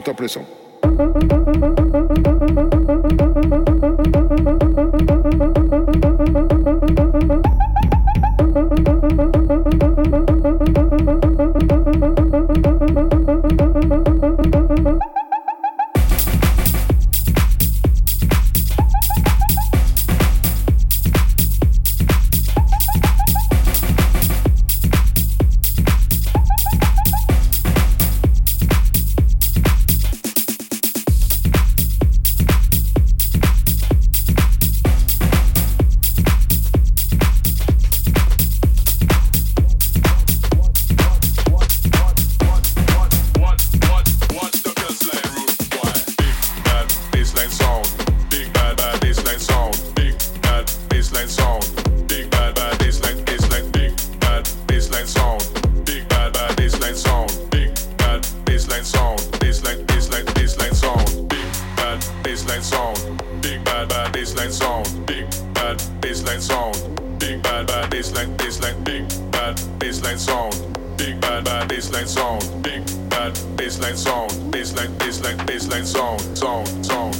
contemplation.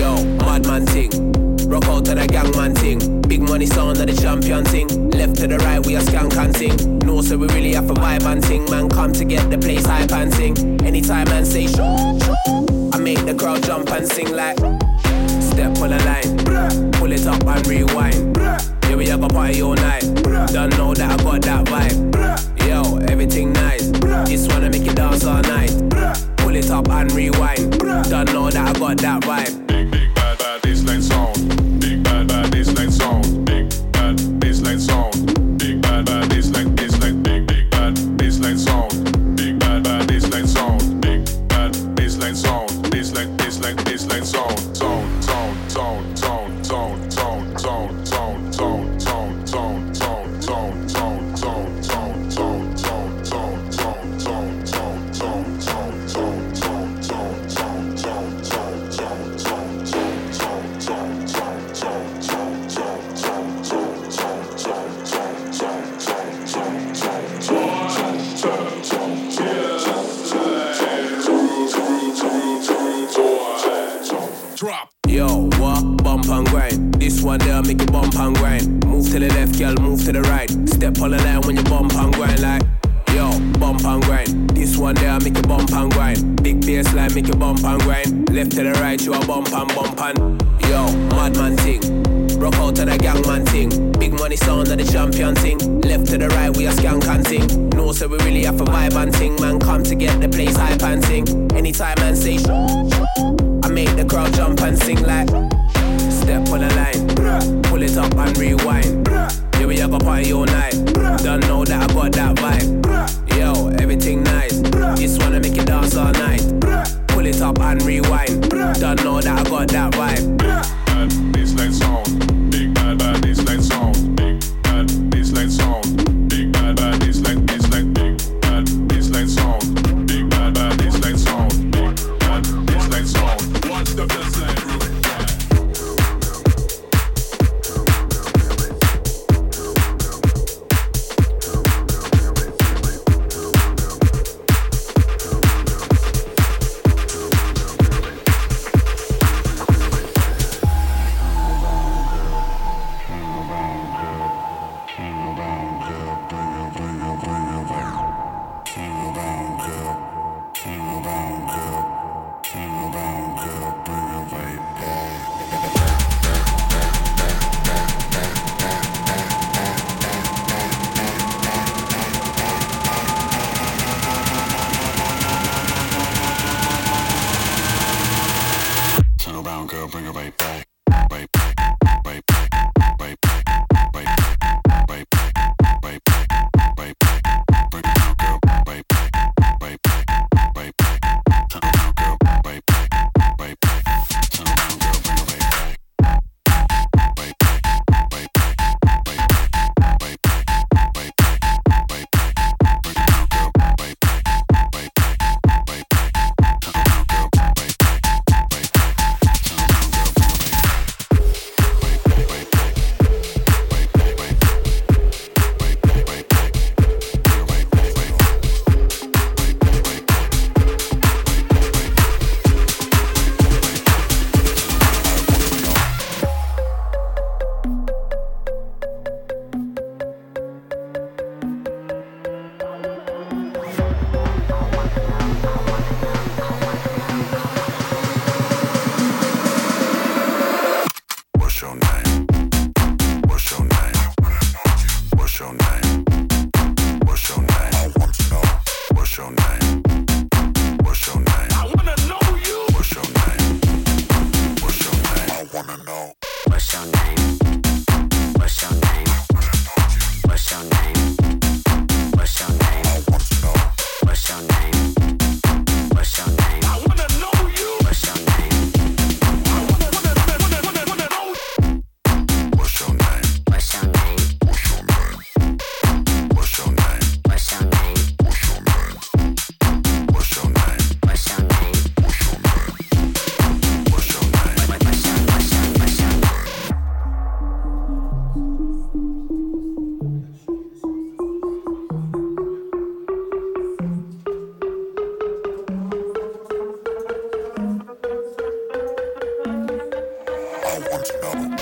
Yo, madman thing. Rock out to the gangman thing. Big money sound of the champion thing. Left to the right, we a skank and sing. No, so we really have a vibe and sing. Man, come to get the place hype and sing. Anytime man say shoo, I make the crowd jump and sing like. Step on the line, pull it up and rewind. Yeah, we have a party all night. Don't know that I got that vibe. Yo, everything nice. Just wanna make you dance all night. Pull it up and rewind. Don't know that I got that vibe. Move to the right. Step on the line when you bump and grind like. Yo, bump and grind. This one there, make you bump and grind. Big bass line, make you bump and grind. Left to the right, you a bump and bump and. Yo, madman thing. Rock out to the gangman thing. Big money sound of the champion thing. Left to the right, we a skank and sing. No, so we really have a vibe and thing. Man, come to get the place hype and sing. Anytime man say shh, I make the crowd jump and sing like. Step on the line, pull it up and rewind. We have a party all night. Don't know that I got that vibe. Yo, everything nice. Just wanna make you dance all night. Pull it up and rewind. Don't know that I got that vibe. 你知道吗？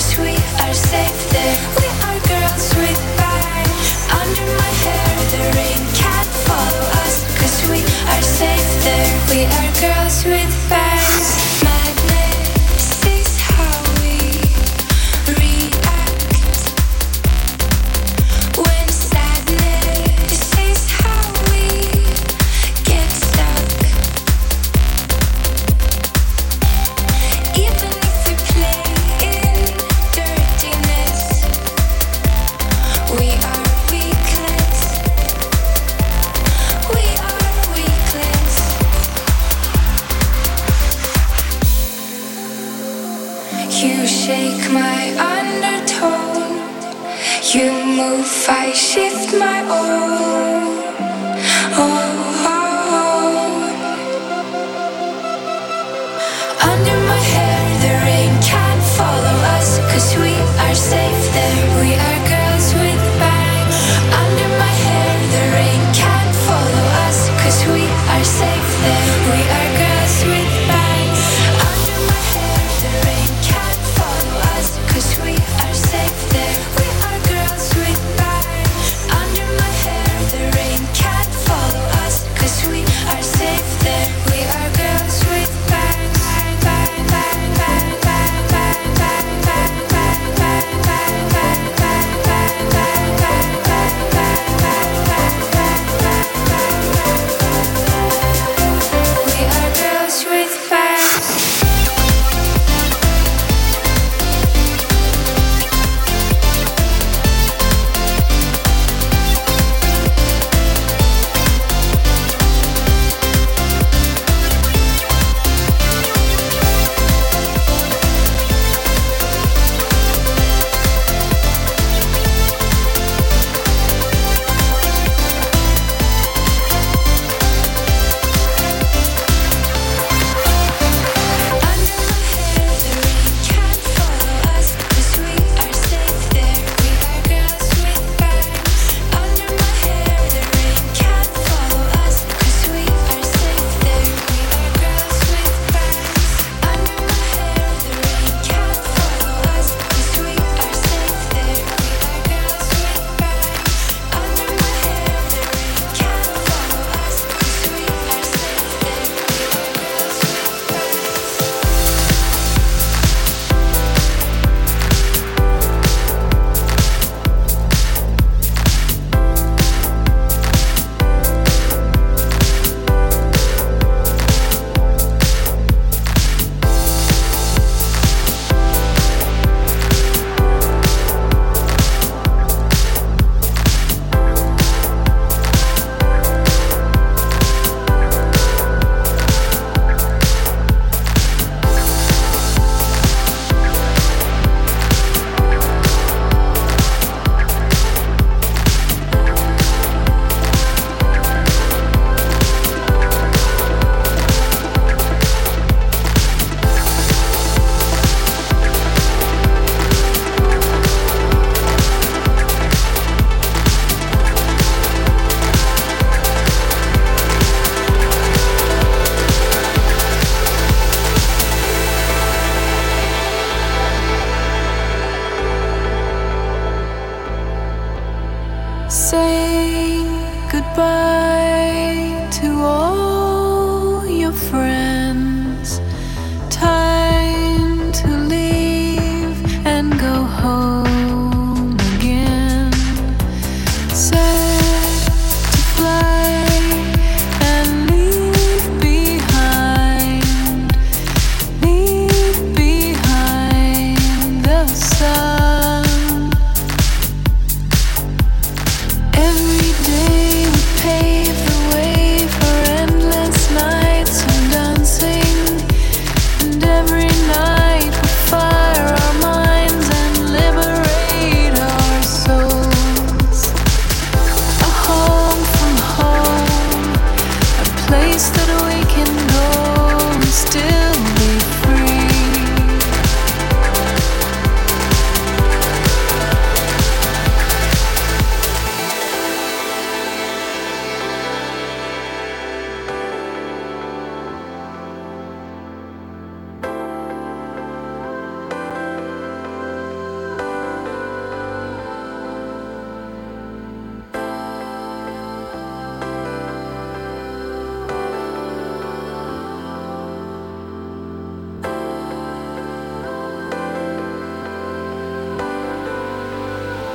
Cause we are safe there.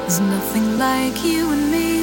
There's nothing like you and me.